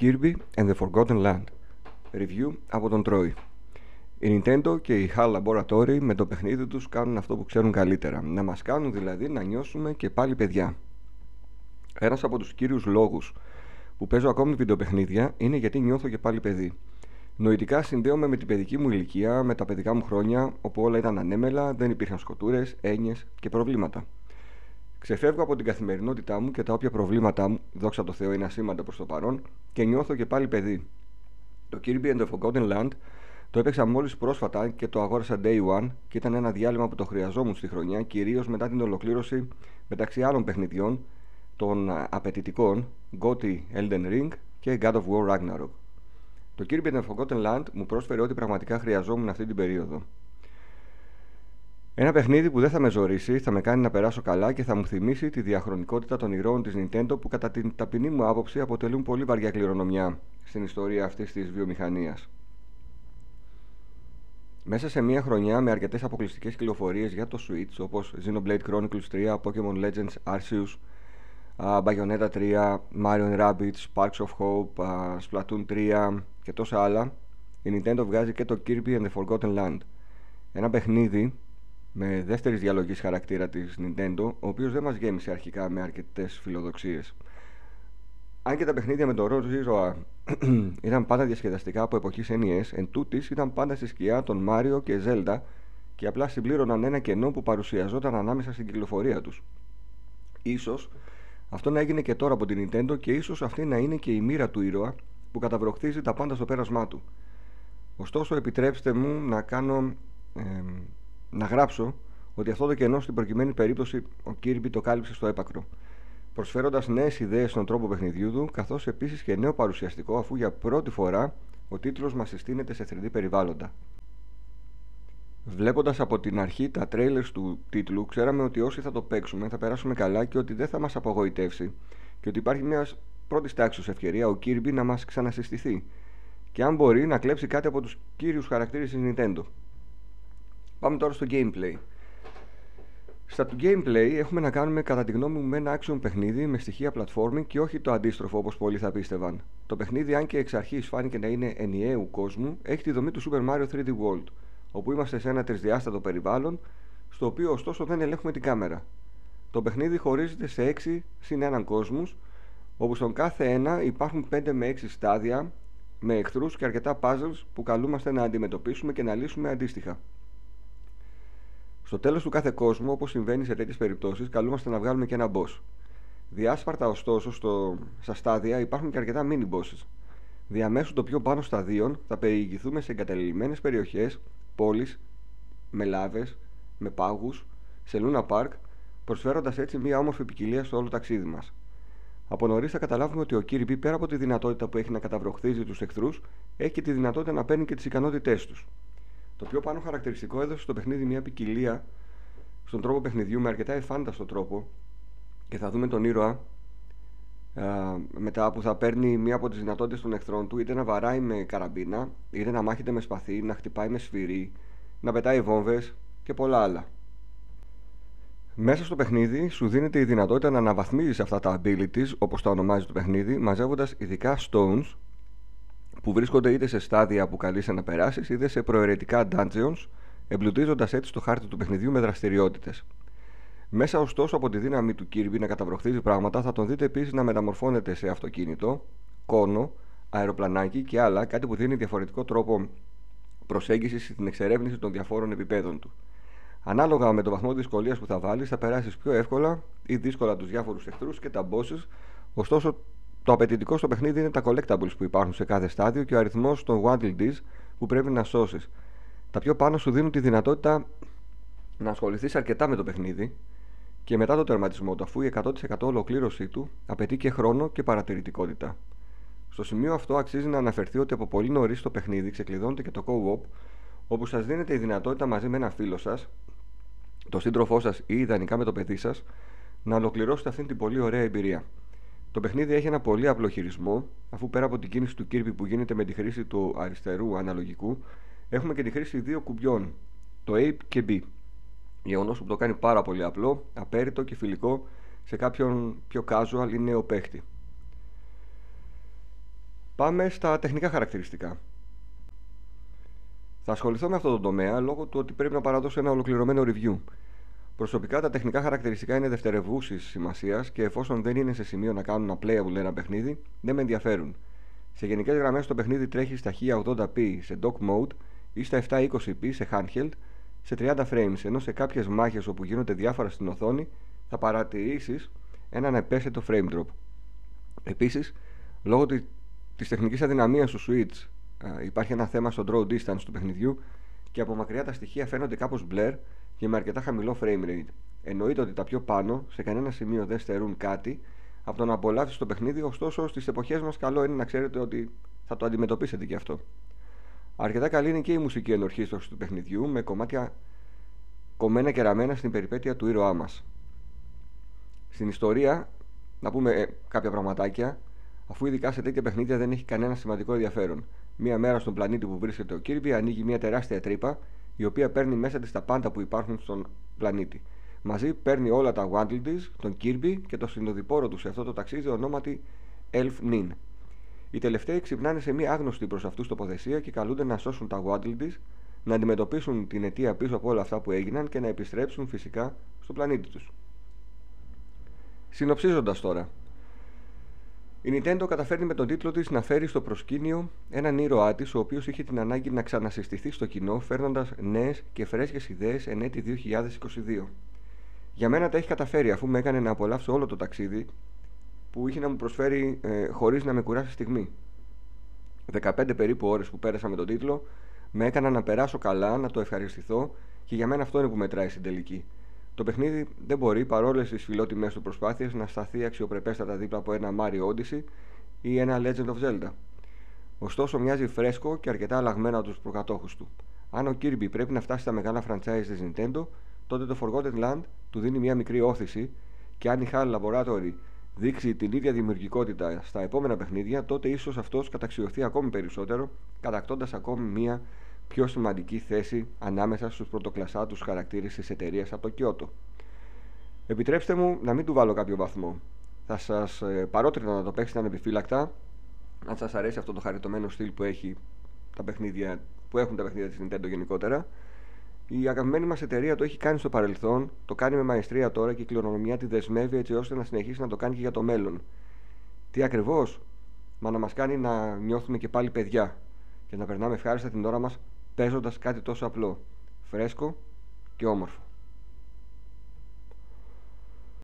Kirby and the Forgotten Land. Review από τον Troy. Η Nintendo και η HAL Laboratory με το παιχνίδι τους κάνουν αυτό που ξέρουν καλύτερα. Να μας κάνουν δηλαδή να νιώσουμε και πάλι παιδιά. Ένας από τους κύριους λόγους που παίζω ακόμη βιντεοπαιχνίδια είναι γιατί νιώθω και πάλι παιδί. Νοητικά συνδέομαι με την παιδική μου ηλικία, με τα παιδικά μου χρόνια, όπου όλα ήταν ανέμελα, δεν υπήρχαν σκοτούρες, έννοιες και προβλήματα. Ξεφεύγω από την καθημερινότητά μου και τα όποια προβλήματά μου, δόξα τω Θεώ, είναι ασήμαντα προς το παρόν και νιώθω και πάλι παιδί. Το Kirby and the Forgotten Land το έπαιξα μόλις πρόσφατα και το αγόρασα day one και ήταν ένα διάλειμμα που το χρειαζόμουν στη χρονιά, κυρίως μετά την ολοκλήρωση μεταξύ άλλων παιχνιδιών των απαιτητικών GOTY Elden Ring και God of War Ragnarok. Το Kirby and the Forgotten Land μου πρόσφερε ό,τι πραγματικά χρειαζόμουν αυτή την περίοδο. Ένα παιχνίδι που δεν θα με ζωρίσει, θα με κάνει να περάσω καλά και θα μου θυμίσει τη διαχρονικότητα των ηρώων της Nintendo που κατά την ταπεινή μου άποψη αποτελούν πολύ βαριά κληρονομιά στην ιστορία αυτής της βιομηχανίας. Μέσα σε μία χρονιά με αρκετές αποκλειστικές κυκλοφορίες για το Switch όπως Xenoblade Chronicles 3, Pokemon Legends Arceus, Bayonetta 3, Mario Rabbids, Sparks of Hope, Splatoon 3 και τόσα άλλα, η Nintendo βγάζει και το Kirby and the Forgotten Land. Ένα παιχνίδι με δεύτερης διαλογής χαρακτήρα της Nintendo, ο οποίος δεν μας γέμισε αρχικά με αρκετές φιλοδοξίες. Αν και τα παιχνίδια με το Road Zero ήταν πάντα διασκεδαστικά από εποχής NES, εν τούτης ήταν πάντα στη σκιά των Mario και Zelda και απλά συμπλήρωναν ένα κενό που παρουσιαζόταν ανάμεσα στην κυκλοφορία τους. Ίσως αυτό να έγινε και τώρα από την Nintendo και ίσως αυτή να είναι και η μοίρα του ήρωα που καταβροχθίζει τα πάντα στο πέρασμά του. Ωστόσο, επιτρέψτε μου να κάνω. Να γράψω ότι αυτό το κενό στην προκειμένη περίπτωση ο Kirby το κάλυψε στο έπακρο, προσφέροντας νέες ιδέες στον τρόπο παιχνιδιού του, καθώς επίσης και νέο παρουσιαστικό, αφού για πρώτη φορά ο τίτλος μας συστήνεται σε 3D περιβάλλοντα. Βλέποντας από την αρχή τα trailers του τίτλου, ξέραμε ότι όσοι θα το παίξουμε θα περάσουμε καλά και ότι δεν θα μας απογοητεύσει και ότι υπάρχει μια πρώτης τάξης ευκαιρία ο Kirby να μας ξανασυστηθεί και αν μπορεί να κλέψει κάτι από τους κύριους χαρακτήρες της Nintendo. Πάμε τώρα στο gameplay. Στα του gameplay έχουμε να κάνουμε κατά τη γνώμη μου με ένα action παιχνίδι με στοιχεία platforming και όχι το αντίστροφο όπως πολλοί θα πίστευαν. Το παιχνίδι, αν και εξ αρχής φάνηκε να είναι ενιαίου κόσμου, έχει τη δομή του Super Mario 3D World όπου είμαστε σε ένα τρισδιάστατο περιβάλλον, στο οποίο ωστόσο δεν ελέγχουμε την κάμερα. Το παιχνίδι χωρίζεται σε 6 συν 1 κόσμους, όπου στον κάθε ένα υπάρχουν 5 με 6 στάδια με εχθρούς και αρκετά puzzles που καλούμαστε να αντιμετωπίσουμε και να λύσουμε αντίστοιχα. Στο τέλος του κάθε κόσμου, όπως συμβαίνει σε τέτοιες περιπτώσεις, καλούμαστε να βγάλουμε και ένα boss. Διάσπαρτα ωστόσο στο, στα στάδια υπάρχουν και αρκετά mini bosses. Διαμέσου το πιο πάνω σταδίων θα περιηγηθούμε σε εγκαταλειμμένες περιοχές πόλεις, με λάβες, με πάγους, σε Λούνα Πάρκ, προσφέροντας έτσι μια όμορφη ποικιλία στο όλο ταξίδι μας. Από νωρίς θα καταλάβουμε ότι ο Kirby πέρα από τη δυνατότητα που έχει να καταβροχθίζει τους εχθρούς, έχει και τη δυνατότητα να παίρνει και τις ικανότητές τους. Το πιο πάνω χαρακτηριστικό έδωσε στο παιχνίδι μια ποικιλία στον τρόπο παιχνιδιού με αρκετά εφάνταστο τρόπο και θα δούμε τον ήρωα μετά που θα παίρνει μία από τις δυνατότητες των εχθρών του είτε να βαράει με καραμπίνα, είτε να μάχεται με σπαθί, να χτυπάει με σφυρί, να πετάει βόμβες και πολλά άλλα. Μέσα στο παιχνίδι σου δίνεται η δυνατότητα να αναβαθμίζεις αυτά τα abilities, όπως τα ονομάζει το παιχνίδι, μαζεύοντας ειδικά stones που βρίσκονται είτε σε στάδια που καλείσαι να περάσεις, είτε σε προαιρετικά dungeons, εμπλουτίζοντας έτσι το χάρτη του παιχνιδιού με δραστηριότητες. Μέσα ωστόσο από τη δύναμη του Kirby να καταβροχθίζει πράγματα, θα τον δείτε επίσης να μεταμορφώνεται σε αυτοκίνητο, κόνο, αεροπλανάκι και άλλα, κάτι που δίνει διαφορετικό τρόπο προσέγγισης στην εξερεύνηση των διαφόρων επιπέδων του. Ανάλογα με το βαθμό δυσκολίας που θα βάλεις, θα περάσεις πιο εύκολα ή δύσκολα τους διάφορους εχθρούς και τα bosses. Ωστόσο, το απαιτητικό στο παιχνίδι είναι τα collectables που υπάρχουν σε κάθε στάδιο και ο αριθμός των Waddle που πρέπει να σώσεις. Τα πιο πάνω σου δίνουν τη δυνατότητα να ασχοληθείς αρκετά με το παιχνίδι και μετά το τερματισμό του, αφού η 100% ολοκλήρωσή του απαιτεί και χρόνο και παρατηρητικότητα. Στο σημείο αυτό αξίζει να αναφερθεί ότι από πολύ νωρίς το παιχνίδι ξεκλειδώνεται και το co-op, όπου σας δίνεται η δυνατότητα μαζί με ένα φίλο σας, το σύντροφό σας ή ιδανικά με το παιδί σας, να ολοκληρώσετε αυτή την πολύ ωραία εμπειρία. Το παιχνίδι έχει ένα πολύ απλό χειρισμό, αφού πέρα από την κίνηση του Kirby που γίνεται με τη χρήση του αριστερού αναλογικού, έχουμε και τη χρήση δύο κουμπιών, το A και B. Γεγονός που το κάνει πάρα πολύ απλό, απέριτο και φιλικό σε κάποιον πιο casual ή νέο παίχτη. Πάμε στα τεχνικά χαρακτηριστικά. Θα ασχοληθώ με αυτό το τομέα λόγω του ότι πρέπει να παραδώσω ένα ολοκληρωμένο review. Προσωπικά τα τεχνικά χαρακτηριστικά είναι δευτερευούσης σημασίας και εφόσον δεν είναι σε σημείο να κάνουν playable ένα παιχνίδι, δεν με ενδιαφέρουν. Σε γενικές γραμμές το παιχνίδι τρέχει στα 1080p σε dock mode ή στα 720p σε handheld σε 30 frames, ενώ σε κάποιες μάχες όπου γίνονται διάφορα στην οθόνη θα παρατηρήσεις έναν επέσθετο frame drop. Επίσης, λόγω τη τεχνικής αδυναμίας του Switch, υπάρχει ένα θέμα στο draw distance του παιχνιδιού και από μακριά τα στοιχεία φαίνονται κάπως blur και με αρκετά χαμηλό frame rate. Εννοείται ότι τα πιο πάνω σε κανένα σημείο δεν στερούν κάτι από το να απολαύσεις το παιχνίδι, ωστόσο στις εποχές μας καλό είναι να ξέρετε ότι θα το αντιμετωπίσετε και αυτό. Αρκετά καλή είναι και η μουσική ενορχίστρωση του παιχνιδιού με κομμάτια κομμένα και ραμμένα στην περιπέτεια του ήρωά μας. Στην ιστορία, να πούμε ε, κάποια πραγματάκια, αφού ειδικά σε τέτοια παιχνίδια δεν έχει κανένα σημαντικό ενδιαφέρον. Μία μέρα στον πλανήτη που βρίσκεται ο Kirby ανοίγει μια τεράστια τρύπα η οποία παίρνει μέσα της τα πάντα που υπάρχουν στον πλανήτη. Μαζί παίρνει όλα τα Waddle τη, τον Kirby και το συνοδοιπόρο τους σε αυτό το ταξίδι ονόματι Elf Nin. Οι τελευταίοι ξυπνάνε σε μια άγνωστη προς αυτούς τοποθεσία και καλούνται να σώσουν τα Waddle τη, να αντιμετωπίσουν την αιτία πίσω από όλα αυτά που έγιναν και να επιστρέψουν φυσικά στο πλανήτη τους. Συνοψίζοντας τώρα, η Nintendo καταφέρνει με τον τίτλο της να φέρει στο προσκήνιο έναν ήρωά της, ο οποίος είχε την ανάγκη να ξανασυστηθεί στο κοινό, φέρνοντας νέες και φρέσκες ιδέες εν έτη 2022. Για μένα τα έχει καταφέρει, αφού με έκανε να απολαύσω όλο το ταξίδι που είχε να μου προσφέρει ε, χωρίς να με κουράσει στιγμή. 15 περίπου ώρες που πέρασα με τον τίτλο με έκανα να περάσω καλά, να το ευχαριστηθώ και για μένα αυτό είναι που μετράει στην τελική. Το παιχνίδι δεν μπορεί, παρόλες τις φιλότιμες του προσπάθειες, να σταθεί αξιοπρεπέστατα δίπλα από ένα Mario Odyssey ή ένα Legend of Zelda. Ωστόσο, μοιάζει φρέσκο και αρκετά αλλαγμένο από τους προκατόχους του. Αν ο Kirby πρέπει να φτάσει στα μεγάλα franchise της Nintendo, τότε το Forgotten Land του δίνει μια μικρή όθηση και αν η HAL Laboratory δείξει την ίδια δημιουργικότητα στα επόμενα παιχνίδια, τότε ίσως αυτός καταξιωθεί ακόμη περισσότερο, κατακτώντας ακόμη μια πιο σημαντική θέση ανάμεσα στους πρωτοκλασσάτους χαρακτήρες της εταιρείας από το Κιώτο. Επιτρέψτε μου να μην του βάλω κάποιο βαθμό. Θα σας ε, παρότρινα να το παίξετε ανεπιφύλακτα, αν σας αρέσει αυτό το χαριτωμένο στυλ που, έχει τα παιχνίδια, που έχουν τα παιχνίδια της Nintendo γενικότερα. Η αγαπημένη μας εταιρεία το έχει κάνει στο παρελθόν, το κάνει με μαεστρία τώρα και η κληρονομιά τη δεσμεύει έτσι ώστε να συνεχίσει να το κάνει και για το μέλλον. Τι ακριβώς, μα να μας κάνει να νιώθουμε και πάλι παιδιά και να περνάμε ευχάριστα την ώρα μας παίζοντας κάτι τόσο απλό, φρέσκο και όμορφο.